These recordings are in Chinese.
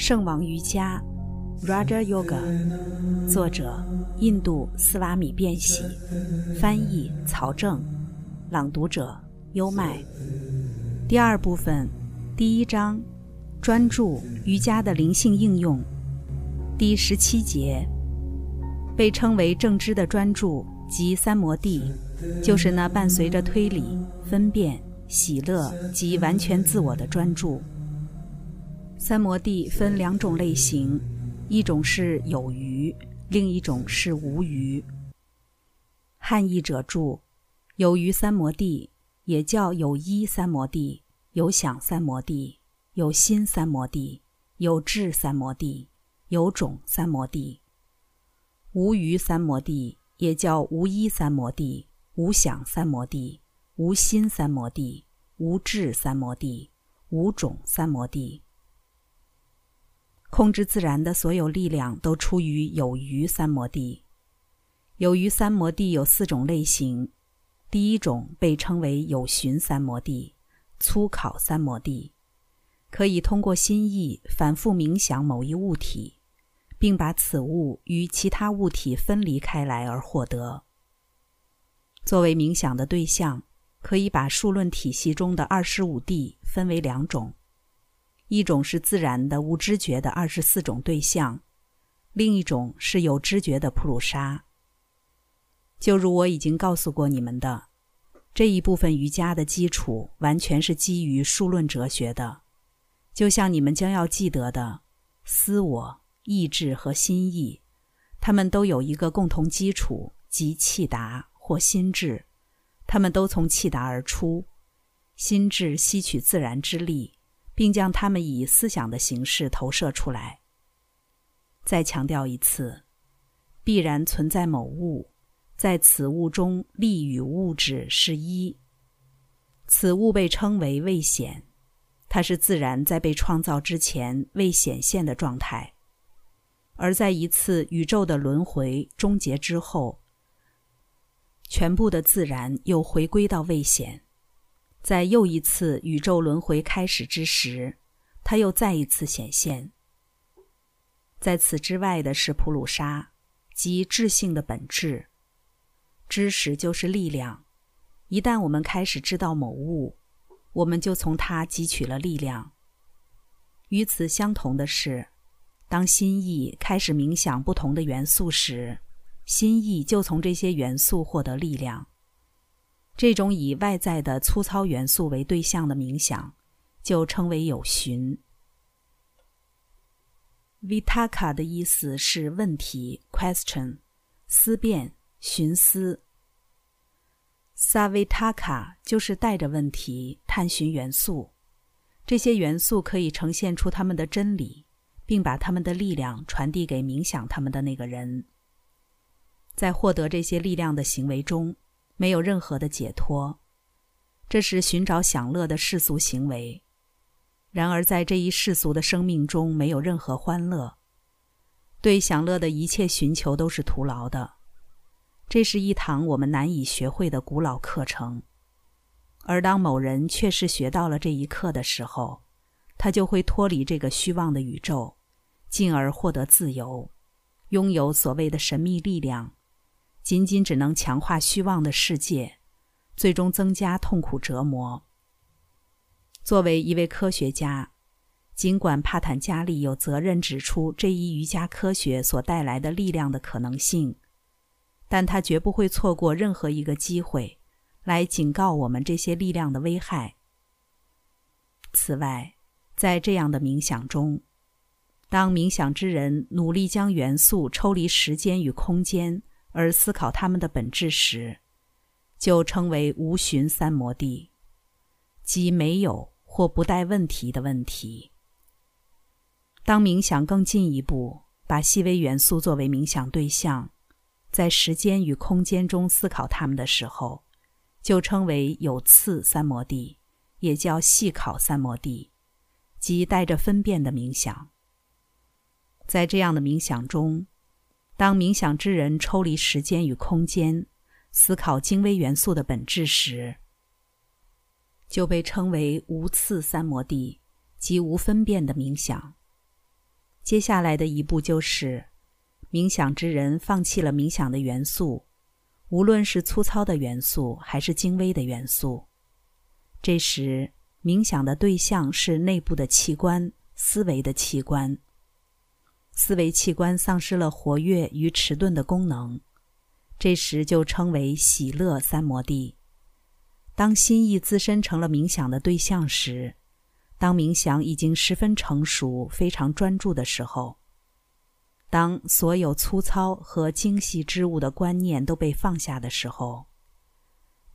圣王瑜伽 （Raja Yoga），作者印度斯瓦米·变喜，翻译曹正，朗读者优麦。第二部分，第一章，专注瑜伽的灵性应用，第十七节，被称为正知的专注及三摩地，就是那伴随着推理、分辨、喜乐及完全自我的专注。三摩地分两种类型，一种是有余，另一种是无余。汉译者注：有余三摩地也叫有一三摩地、有想三摩地、有心三摩地、有智三摩地、有种三摩地。无余三摩地也叫无一三摩地、无想三摩地、无心三摩地、无智三摩地、无种三摩地。控制自然的所有力量都出于有余三摩地。有余三摩地有四种类型，第一种被称为有寻三摩地、粗考三摩地，可以通过心意反复冥想某一物体，并把此物与其他物体分离开来而获得。作为冥想的对象，可以把数论体系中的二十五地分为两种。一种是自然的无知觉的二十四种对象，另一种是有知觉的普鲁沙。就如我已经告诉过你们的，这一部分瑜伽的基础完全是基于数论哲学的，就像你们将要记得的，思我、意志和心意，它们都有一个共同基础，即气达或心智，它们都从气达而出，心智吸取自然之力。并将它们以思想的形式投射出来。再强调一次，必然存在某物，在此物中力与物质是一。此物被称为未显，它是自然在被创造之前未显现的状态，而在一次宇宙的轮回终结之后，全部的自然又回归到未显。在又一次宇宙轮回开始之时，它又再一次显现。在此之外的是普鲁沙，即智性的本质。知识就是力量。一旦我们开始知道某物，我们就从它汲取了力量。与此相同的是，当心意开始冥想不同的元素时，心意就从这些元素获得力量。这种以外在的粗糙元素为对象的冥想，就称为有寻。Vitaka 的意思是问题 （question）、思辨、寻思。Savitaka 就是带着问题探寻元素，这些元素可以呈现出他们的真理，并把他们的力量传递给冥想他们的那个人。在获得这些力量的行为中。没有任何的解脱，这是寻找享乐的世俗行为。然而，在这一世俗的生命中，没有任何欢乐。对享乐的一切寻求都是徒劳的。这是一堂我们难以学会的古老课程。而当某人确实学到了这一课的时候，他就会脱离这个虚妄的宇宙，进而获得自由，拥有所谓的神秘力量。仅仅只能强化虚妄的世界，最终增加痛苦折磨。作为一位科学家，尽管帕坦加利有责任指出这一瑜伽科学所带来的力量的可能性，但他绝不会错过任何一个机会来警告我们这些力量的危害。此外，在这样的冥想中，当冥想之人努力将元素抽离时间与空间。而思考它们的本质时，就称为无寻三摩地，即没有或不带问题的问题。当冥想更进一步，把细微元素作为冥想对象，在时间与空间中思考它们的时候，就称为有次三摩地，也叫细考三摩地，即带着分辨的冥想。在这样的冥想中。当冥想之人抽离时间与空间，思考精微元素的本质时，就被称为无次三摩地，即无分辨的冥想。接下来的一步就是，冥想之人放弃了冥想的元素，无论是粗糙的元素还是精微的元素。这时，冥想的对象是内部的器官、思维的器官。思维器官丧失了活跃与迟钝的功能，这时就称为喜乐三摩地。当心意自身成了冥想的对象时，当冥想已经十分成熟、非常专注的时候，当所有粗糙和精细之物的观念都被放下的时候，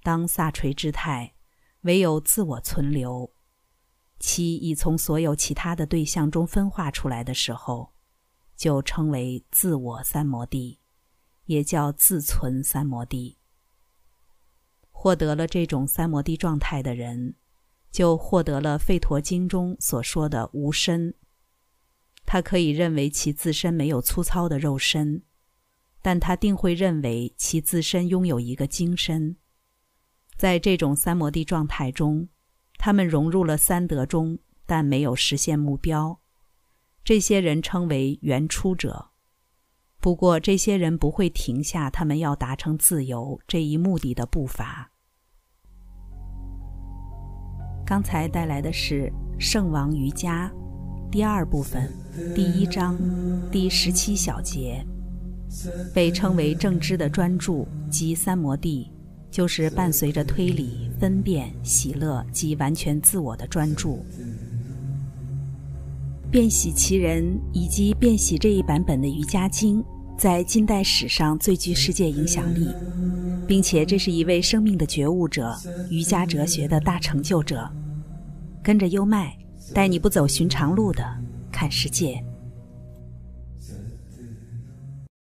当萨垂之态唯有自我存留，其已从所有其他的对象中分化出来的时候。就称为自我三摩地，也叫自存三摩地。获得了这种三摩地状态的人，就获得了《吠陀经》中所说的无身。他可以认为其自身没有粗糙的肉身，但他定会认为其自身拥有一个精身。在这种三摩地状态中，他们融入了三德中，但没有实现目标。这些人称为原初者，不过这些人不会停下他们要达成自由这一目的的步伐。刚才带来的是《圣王瑜伽》第二部分第一章第十七小节，被称为正知的专注及三摩地，就是伴随着推理、分辨、喜乐及完全自我的专注。变喜其人以及变喜这一版本的瑜伽经，在近代史上最具世界影响力，并且这是一位生命的觉悟者、瑜伽哲学的大成就者。跟着优麦，带你不走寻常路的看世界。